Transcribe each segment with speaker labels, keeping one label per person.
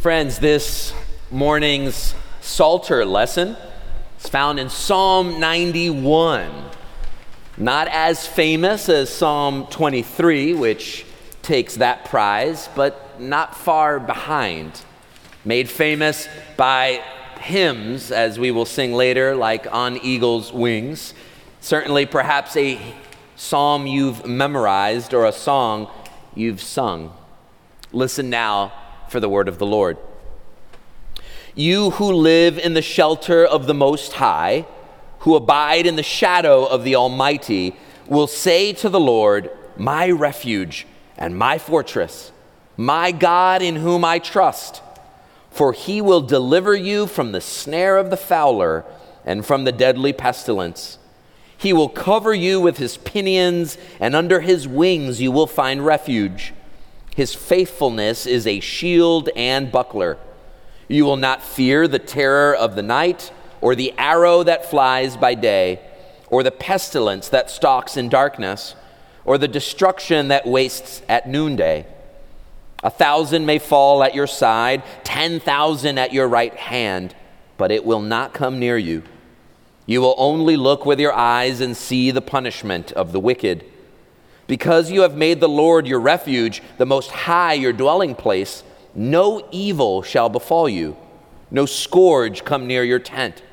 Speaker 1: Friends, this morning's Psalter lesson is found in Psalm 91. Not as famous as Psalm 23, which takes that prize, but not far behind. Made famous by hymns, as we will sing later, like On Eagle's Wings. Certainly, perhaps a psalm you've memorized or a song you've sung. Listen now for the word of the Lord. You who live in the shelter of the Most High, who abide in the shadow of the Almighty, will say to the Lord, My refuge and my fortress, my God in whom I trust. For he will deliver you from the snare of the fowler and from the deadly pestilence. He will cover you with his pinions, and under his wings you will find refuge. His faithfulness is a shield and buckler. You will not fear the terror of the night, or the arrow that flies by day, or the pestilence that stalks in darkness, or the destruction that wastes at noonday. A thousand may fall at your side, ten thousand at your right hand, but it will not come near you. You will only look with your eyes and see the punishment of the wicked. Because you have made the Lord your refuge, the Most High your dwelling place, no evil shall befall you, no scourge come near your tent.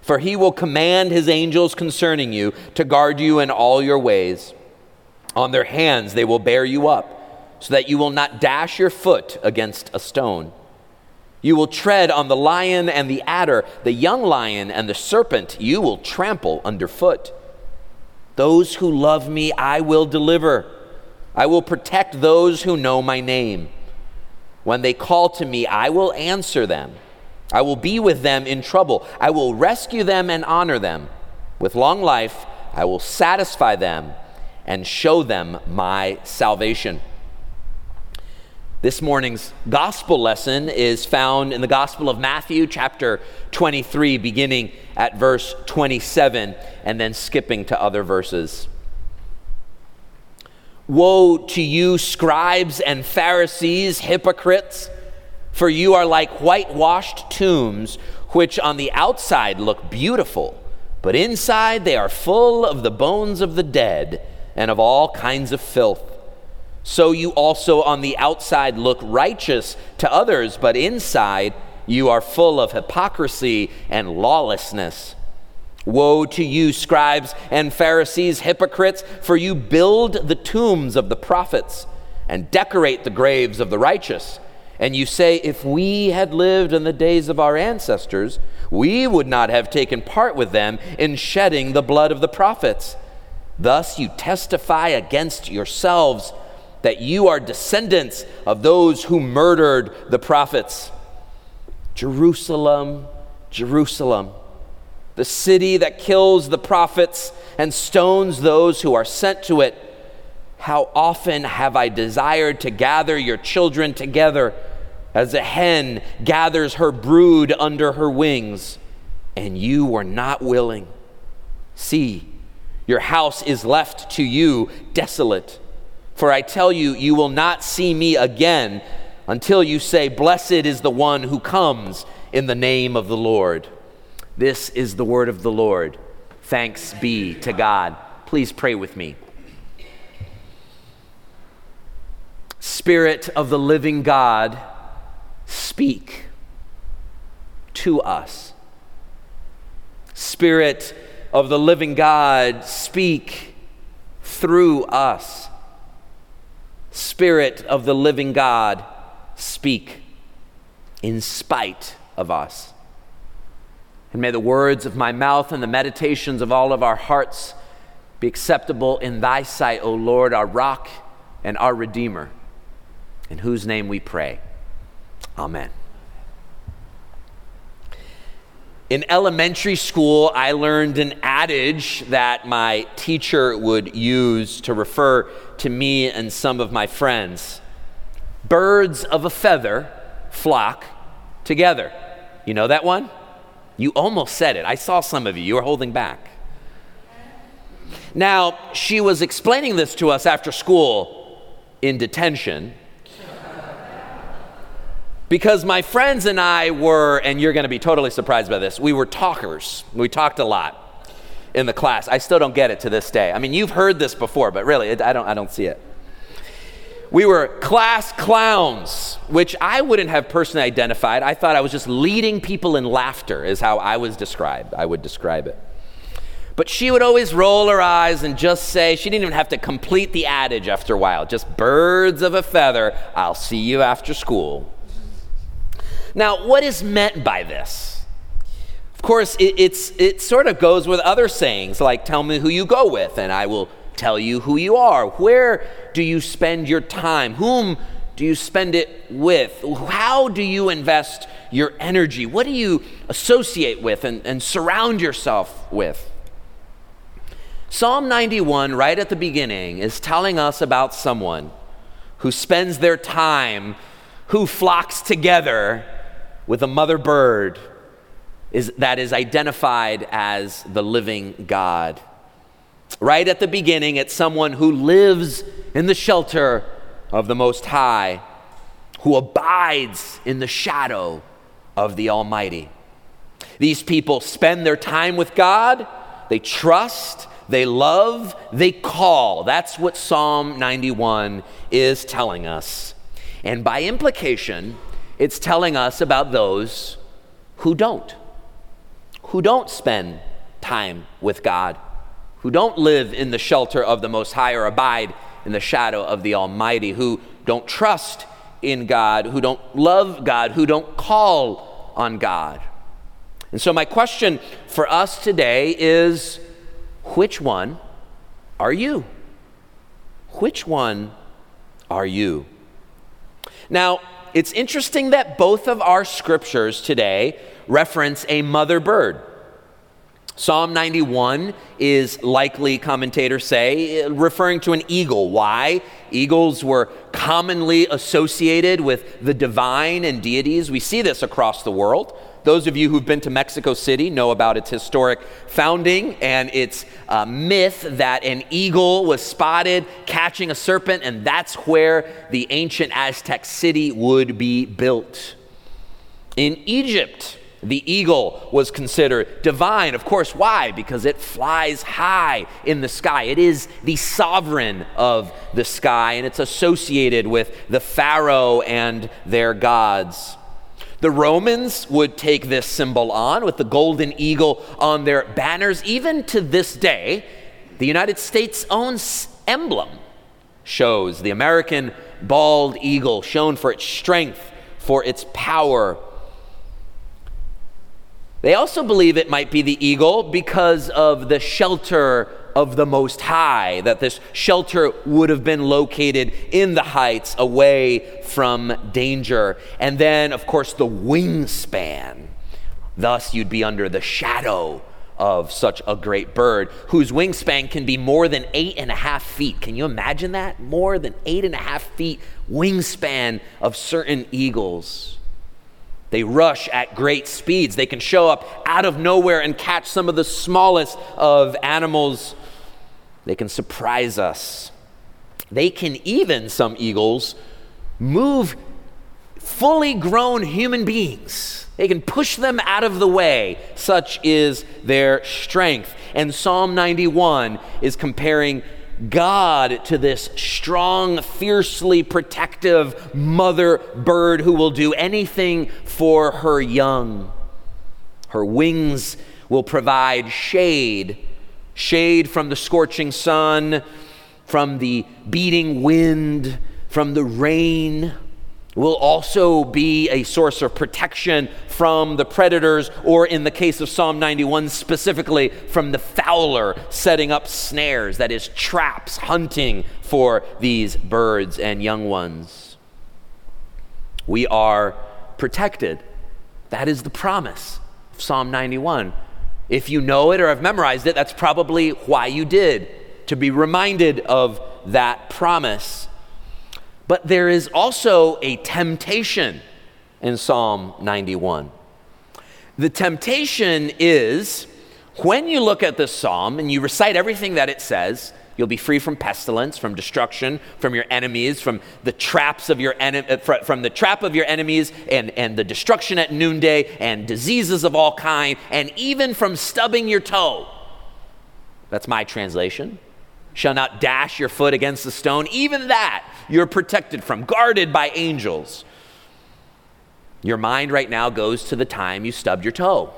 Speaker 1: For he will command his angels concerning you to guard you in all your ways. On their hands they will bear you up, so that you will not dash your foot against a stone. You will tread on the lion and the adder, the young lion and the serpent you will trample underfoot. Those who love me, I will deliver. I will protect those who know my name. When they call to me, I will answer them. I will be with them in trouble. I will rescue them and honor them. With long life, I will satisfy them and show them my salvation. This morning's gospel lesson is found in the Gospel of Matthew, chapter 23, beginning at verse 27, and then skipping to other verses. Woe to you, scribes and Pharisees, hypocrites, for you are like whitewashed tombs, which on the outside look beautiful, but inside they are full of the bones of the dead and of all kinds of filth so you also on the outside look righteous to others, but inside you are full of hypocrisy and lawlessness. Woe to you, scribes and Pharisees, hypocrites, for you build the tombs of the prophets and decorate the graves of the righteous. And you say, If we had lived in the days of our ancestors, we would not have taken part with them in shedding the blood of the prophets. Thus you testify against yourselves that you are descendants of those who murdered the prophets. Jerusalem, Jerusalem, the city that kills the prophets and stones those who are sent to it. How often have I desired to gather your children together as a hen gathers her brood under her wings, and you were not willing. See, your house is left to you desolate. For I tell you, you will not see me again until you say, Blessed is the one who comes in the name of the Lord. This is the word of the Lord. Thanks be to God. Please pray with me. Spirit of the living God, speak to us. Spirit of the living God, speak through us. Spirit of the living God, speak in spite of us. And may the words of my mouth and the meditations of all of our hearts be acceptable in thy sight, O Lord, our rock and our Redeemer, in whose name we pray. Amen. In elementary school, I learned an adage that my teacher would use to refer to me and some of my friends. Birds of a feather flock together. You know that one? You almost said it. I saw some of you. You were holding back. Now, she was explaining this to us after school in detention. Because my friends and I were, and you're going to be totally surprised by this, we were talkers. We talked a lot in the class. I still don't get it to this day. I mean, you've heard this before, but really, it, I, don't, I don't see it. We were class clowns, which I wouldn't have personally identified. I thought I was just leading people in laughter, is how I was described. I would describe it. But she would always roll her eyes and just say, she didn't even have to complete the adage after a while, just birds of a feather, I'll see you after school. Now, what is meant by this? Of course, it, it's, it sort of goes with other sayings like, tell me who you go with, and I will tell you who you are. Where do you spend your time? Whom do you spend it with? How do you invest your energy? What do you associate with and, and surround yourself with? Psalm 91, right at the beginning, is telling us about someone who spends their time, who flocks together with a mother bird is, that is identified as the living God. Right at the beginning, it's someone who lives in the shelter of the Most High, who abides in the shadow of the Almighty. These people spend their time with God, they trust, they love, they call. That's what Psalm 91 is telling us. And by implication, it's telling us about those who don't, who don't spend time with God, who don't live in the shelter of the Most High or abide in the shadow of the Almighty, who don't trust in God, who don't love God, who don't call on God. And so, my question for us today is which one are you? Which one are you? Now, it's interesting that both of our scriptures today reference a mother bird. Psalm 91 is likely, commentators say, referring to an eagle. Why? Eagles were commonly associated with the divine and deities. We see this across the world. Those of you who've been to Mexico City know about its historic founding and its uh, myth that an eagle was spotted catching a serpent, and that's where the ancient Aztec city would be built. In Egypt, the eagle was considered divine. Of course, why? Because it flies high in the sky. It is the sovereign of the sky, and it's associated with the Pharaoh and their gods. The Romans would take this symbol on with the golden eagle on their banners. Even to this day, the United States' own emblem shows the American bald eagle, shown for its strength, for its power. They also believe it might be the eagle because of the shelter of the Most High, that this shelter would have been located in the heights away from danger. And then, of course, the wingspan. Thus, you'd be under the shadow of such a great bird whose wingspan can be more than eight and a half feet. Can you imagine that? More than eight and a half feet wingspan of certain eagles. They rush at great speeds. They can show up out of nowhere and catch some of the smallest of animals they can surprise us. They can even, some eagles, move fully grown human beings. They can push them out of the way. Such is their strength. And Psalm 91 is comparing God to this strong, fiercely protective mother bird who will do anything for her young. Her wings will provide shade shade from the scorching sun, from the beating wind, from the rain, will also be a source of protection from the predators, or in the case of Psalm 91, specifically from the fowler setting up snares, that is, traps, hunting for these birds and young ones. We are protected. That is the promise of Psalm 91. If you know it or have memorized it, that's probably why you did, to be reminded of that promise. But there is also a temptation in Psalm 91. The temptation is when you look at the psalm and you recite everything that it says, You'll be free from pestilence, from destruction, from your enemies, from the traps of your en- uh, from the trap of your enemies, and, and the destruction at noonday, and diseases of all kind, and even from stubbing your toe. That's my translation. Shall not dash your foot against the stone. Even that you're protected from, guarded by angels. Your mind right now goes to the time you stubbed your toe.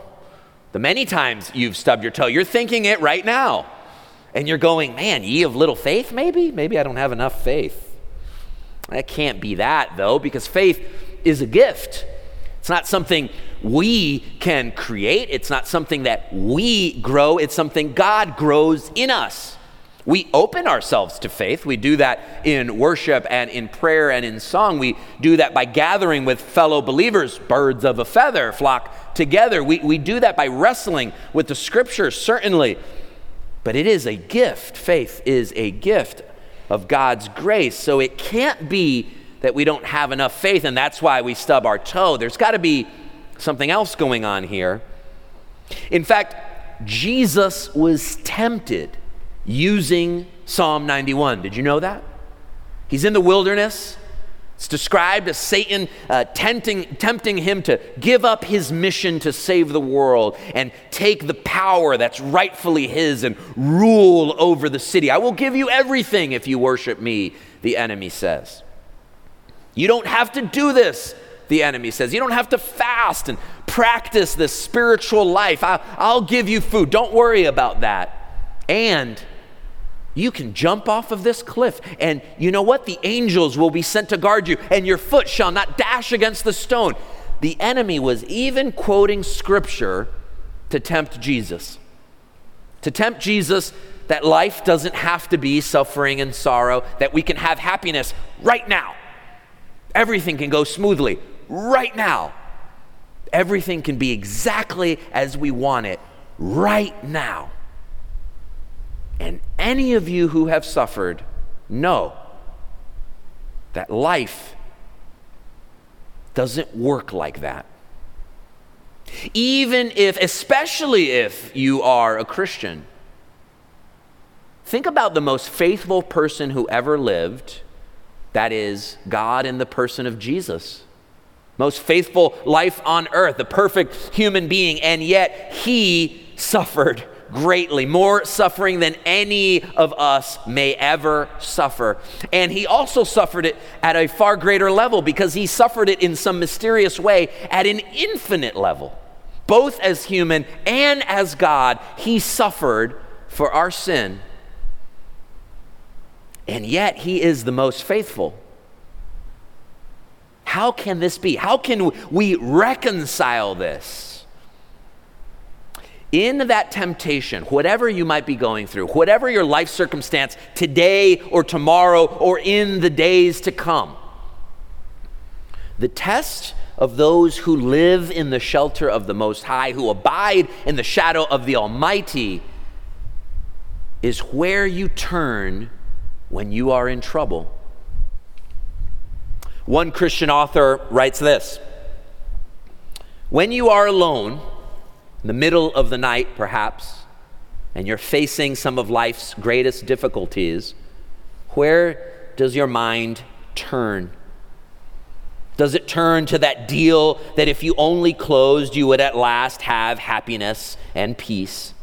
Speaker 1: The many times you've stubbed your toe. You're thinking it right now and you're going, man, ye of little faith, maybe? Maybe I don't have enough faith. That can't be that, though, because faith is a gift. It's not something we can create, it's not something that we grow, it's something God grows in us. We open ourselves to faith. We do that in worship and in prayer and in song. We do that by gathering with fellow believers, birds of a feather flock together. We, we do that by wrestling with the scriptures, certainly. But it is a gift. Faith is a gift of God's grace. So it can't be that we don't have enough faith and that's why we stub our toe. There's got to be something else going on here. In fact, Jesus was tempted using Psalm 91. Did you know that? He's in the wilderness. It's described as Satan uh, tempting, tempting him to give up his mission to save the world and take the power that's rightfully his and rule over the city. I will give you everything if you worship me, the enemy says. You don't have to do this, the enemy says. You don't have to fast and practice this spiritual life. I, I'll give you food. Don't worry about that. And you can jump off of this cliff, and you know what? The angels will be sent to guard you, and your foot shall not dash against the stone. The enemy was even quoting scripture to tempt Jesus. To tempt Jesus that life doesn't have to be suffering and sorrow, that we can have happiness right now. Everything can go smoothly right now. Everything can be exactly as we want it right now. And any of you who have suffered know that life doesn't work like that. Even if, especially if you are a Christian, think about the most faithful person who ever lived that is, God in the person of Jesus. Most faithful life on earth, the perfect human being, and yet he suffered greatly, more suffering than any of us may ever suffer. And he also suffered it at a far greater level because he suffered it in some mysterious way at an infinite level. Both as human and as God, he suffered for our sin. And yet, he is the most faithful. How can this be? How can we reconcile this? In that temptation, whatever you might be going through, whatever your life circumstance today or tomorrow or in the days to come, the test of those who live in the shelter of the Most High, who abide in the shadow of the Almighty, is where you turn when you are in trouble. One Christian author writes this When you are alone, in the middle of the night, perhaps, and you're facing some of life's greatest difficulties, where does your mind turn? Does it turn to that deal that if you only closed, you would at last have happiness and peace?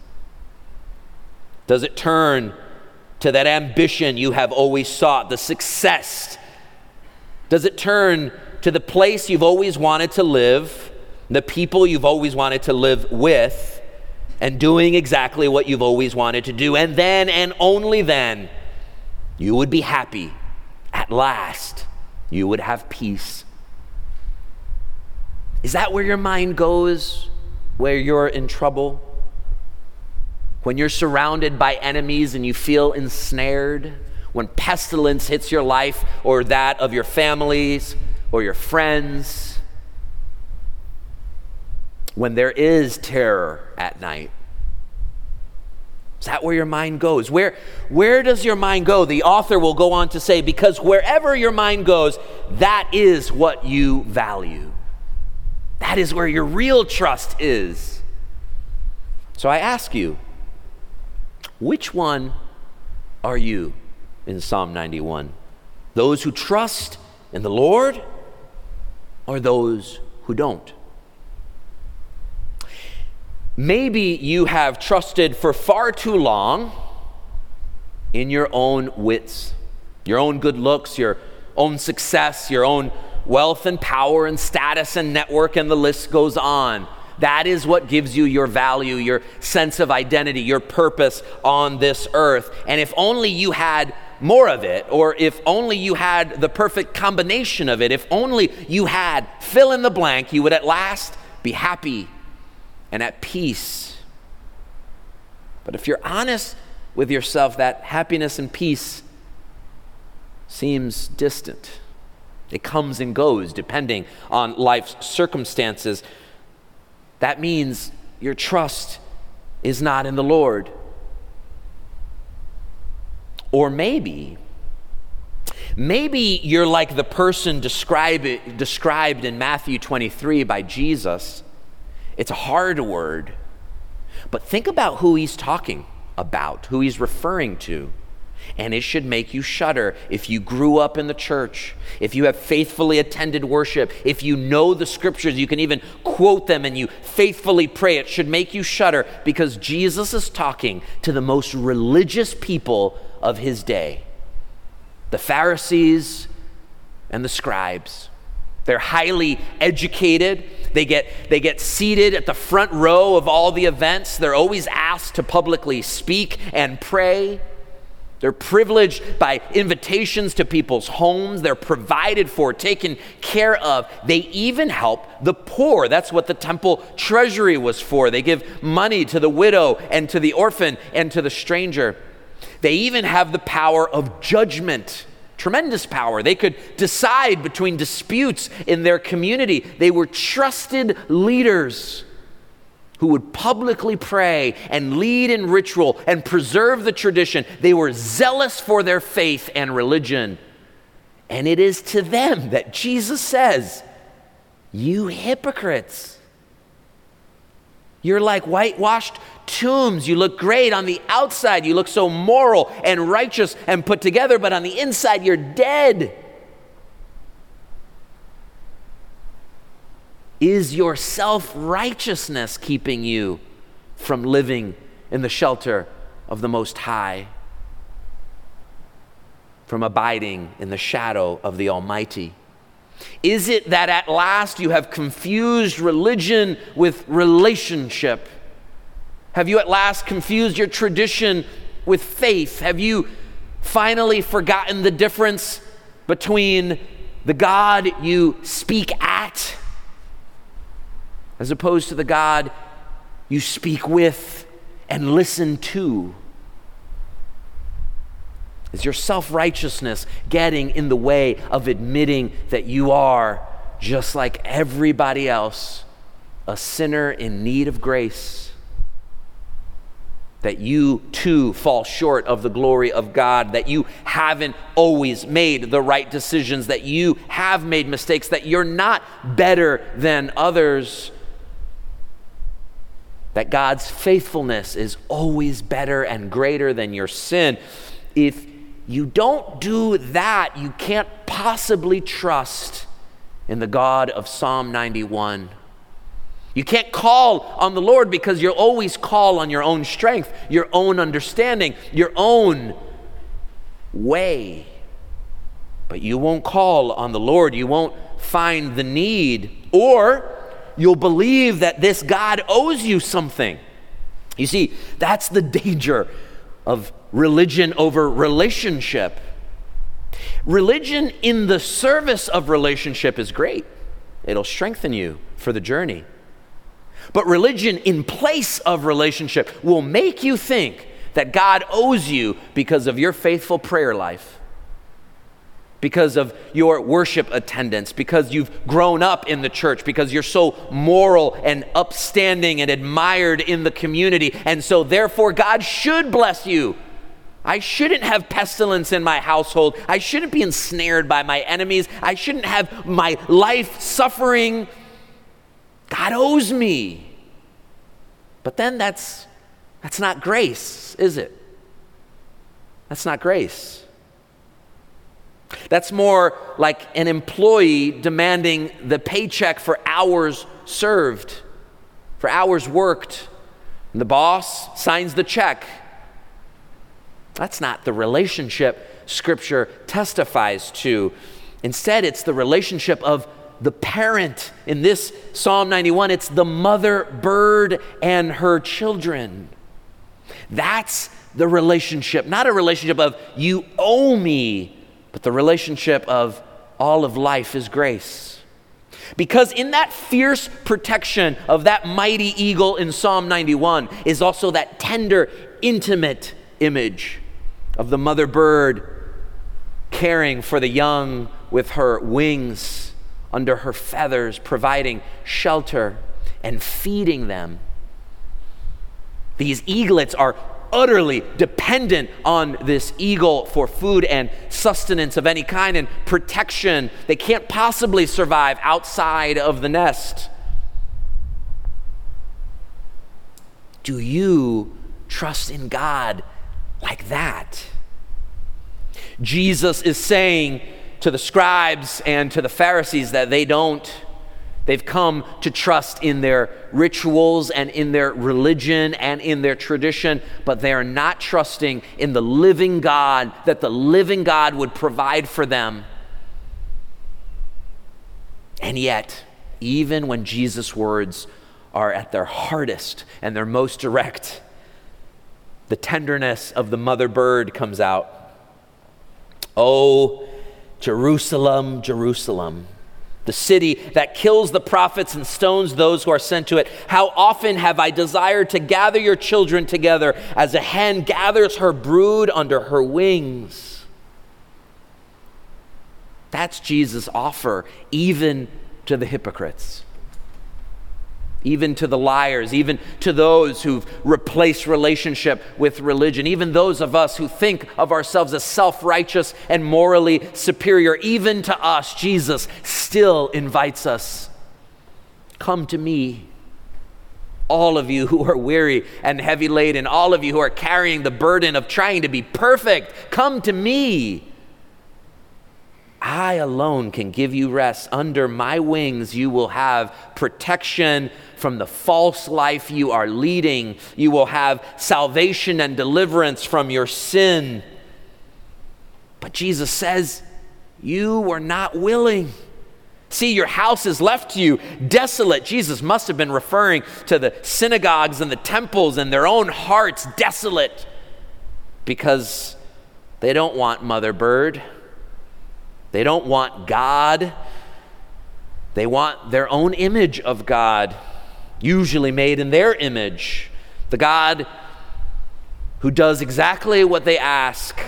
Speaker 1: Does it turn to that ambition you have always sought, the success? Does it turn to the place you've always wanted to live? The people you've always wanted to live with, and doing exactly what you've always wanted to do. And then, and only then, you would be happy. At last, you would have peace. Is that where your mind goes, where you're in trouble? When you're surrounded by enemies and you feel ensnared? When pestilence hits your life or that of your families or your friends? When there is terror at night? Is that where your mind goes? Where, where does your mind go? The author will go on to say, because wherever your mind goes, that is what you value. That is where your real trust is. So I ask you, which one are you in Psalm 91? Those who trust in the Lord or those who don't? Maybe you have trusted for far too long in your own wits, your own good looks, your own success, your own wealth and power and status and network, and the list goes on. That is what gives you your value, your sense of identity, your purpose on this earth. And if only you had more of it, or if only you had the perfect combination of it, if only you had fill in the blank, you would at last be happy and at peace. But if you're honest with yourself, that happiness and peace seems distant. It comes and goes depending on life's circumstances. That means your trust is not in the Lord. Or maybe, maybe you're like the person describe, described in Matthew 23 by Jesus. It's a hard word, but think about who he's talking about, who he's referring to. And it should make you shudder if you grew up in the church, if you have faithfully attended worship, if you know the scriptures, you can even quote them and you faithfully pray. It should make you shudder because Jesus is talking to the most religious people of his day the Pharisees and the scribes. They're highly educated. They get, they get seated at the front row of all the events. They're always asked to publicly speak and pray. They're privileged by invitations to people's homes. They're provided for, taken care of. They even help the poor. That's what the temple treasury was for. They give money to the widow and to the orphan and to the stranger. They even have the power of judgment. Tremendous power. They could decide between disputes in their community. They were trusted leaders who would publicly pray and lead in ritual and preserve the tradition. They were zealous for their faith and religion. And it is to them that Jesus says, You hypocrites. You're like whitewashed tombs. You look great on the outside. You look so moral and righteous and put together, but on the inside, you're dead. Is your self righteousness keeping you from living in the shelter of the Most High? From abiding in the shadow of the Almighty? Is it that at last you have confused religion with relationship? Have you at last confused your tradition with faith? Have you finally forgotten the difference between the God you speak at as opposed to the God you speak with and listen to? Is your self righteousness getting in the way of admitting that you are, just like everybody else, a sinner in need of grace? That you too fall short of the glory of God, that you haven't always made the right decisions, that you have made mistakes, that you're not better than others, that God's faithfulness is always better and greater than your sin. If you don't do that, you can't possibly trust in the God of Psalm 91. You can't call on the Lord because you'll always call on your own strength, your own understanding, your own way. But you won't call on the Lord. You won't find the need. Or you'll believe that this God owes you something. You see, that's the danger of religion over relationship. Religion in the service of relationship is great, it'll strengthen you for the journey. But religion in place of relationship will make you think that God owes you because of your faithful prayer life because of your worship attendance, because you've grown up in the church, because you're so moral and upstanding and admired in the community. And so, therefore, God should bless you. I shouldn't have pestilence in my household. I shouldn't be ensnared by my enemies. I shouldn't have my life suffering. God owes me. But then that's, that's not grace, is it? That's not grace. That's more like an employee demanding the paycheck for hours served, for hours worked. And the boss signs the check. That's not the relationship Scripture testifies to. Instead, it's the relationship of the parent. In this Psalm 91, it's the mother bird and her children. That's the relationship, not a relationship of you owe me, but the relationship of all of life is grace. Because in that fierce protection of that mighty eagle in Psalm 91 is also that tender, intimate image of the mother bird caring for the young with her wings under her feathers, providing shelter and feeding them. These eaglets are utterly dependent on this eagle for food and sustenance of any kind and protection. They can't possibly survive outside of the nest. Do you trust in God like that? Jesus is saying to the scribes and to the Pharisees that they don't. They've come to trust in their rituals and in their religion and in their tradition, but they are not trusting in the living God, that the living God would provide for them. And yet, even when Jesus' words are at their hardest and their most direct, the tenderness of the mother bird comes out. Oh, Jerusalem, Jerusalem, the city that kills the prophets and stones those who are sent to it. How often have I desired to gather your children together as a hen gathers her brood under her wings? That's Jesus' offer, even to the hypocrites even to the liars, even to those who've replaced relationship with religion, even those of us who think of ourselves as self righteous and morally superior, even to us, Jesus still invites us Come to me. All of you who are weary and heavy laden, all of you who are carrying the burden of trying to be perfect, come to me. I alone can give you rest. Under my wings, you will have protection from the false life you are leading. You will have salvation and deliverance from your sin. But Jesus says, You were not willing. See, your house is left to you desolate. Jesus must have been referring to the synagogues and the temples and their own hearts desolate because they don't want Mother Bird. They don't want God, they want their own image of God, usually made in their image. The God who does exactly what they ask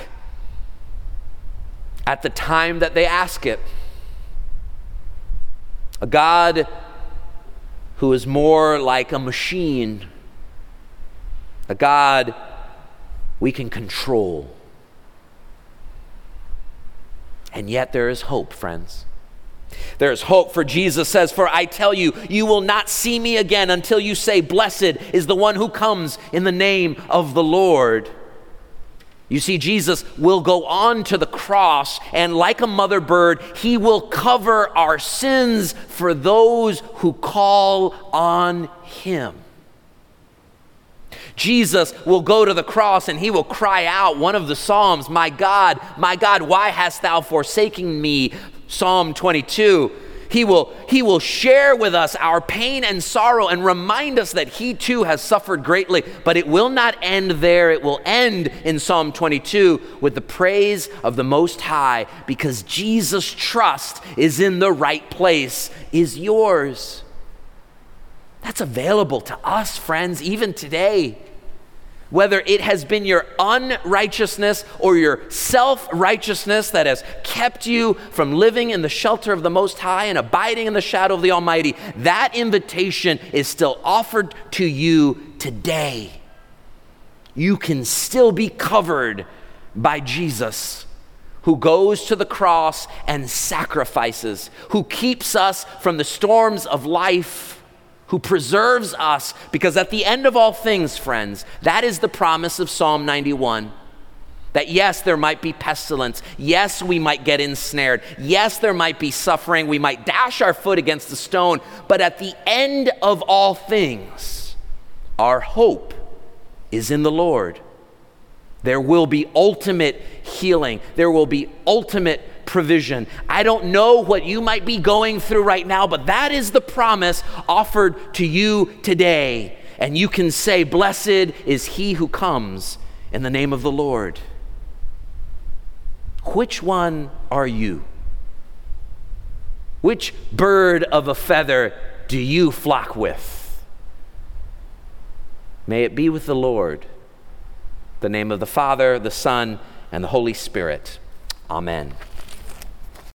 Speaker 1: at the time that they ask it. A God who is more like a machine, a God we can control. And yet there is hope, friends. There is hope, for Jesus says, For I tell you, you will not see me again until you say, Blessed is the one who comes in the name of the Lord. You see, Jesus will go on to the cross, and like a mother bird, he will cover our sins for those who call on him. Jesus will go to the cross and he will cry out one of the Psalms, My God, my God, why hast thou forsaken me? Psalm 22. He will, he will share with us our pain and sorrow and remind us that He too has suffered greatly. But it will not end there. It will end in Psalm 22 with the praise of the Most High because Jesus' trust is in the right place, is yours. That's available to us, friends, even today. Whether it has been your unrighteousness or your self righteousness that has kept you from living in the shelter of the Most High and abiding in the shadow of the Almighty, that invitation is still offered to you today. You can still be covered by Jesus who goes to the cross and sacrifices, who keeps us from the storms of life who preserves us, because at the end of all things, friends, that is the promise of Psalm 91. That yes, there might be pestilence. Yes, we might get ensnared. Yes, there might be suffering. We might dash our foot against the stone. But at the end of all things, our hope is in the Lord. There will be ultimate healing, there will be ultimate provision. I don't know what you might be going through right now, but that is the promise offered to you today. And you can say, Blessed is he who comes in the name of the Lord. Which one are you? Which bird of a feather do you flock with? May it be with the Lord. The name of the Father, the Son, and the Holy Spirit. Amen.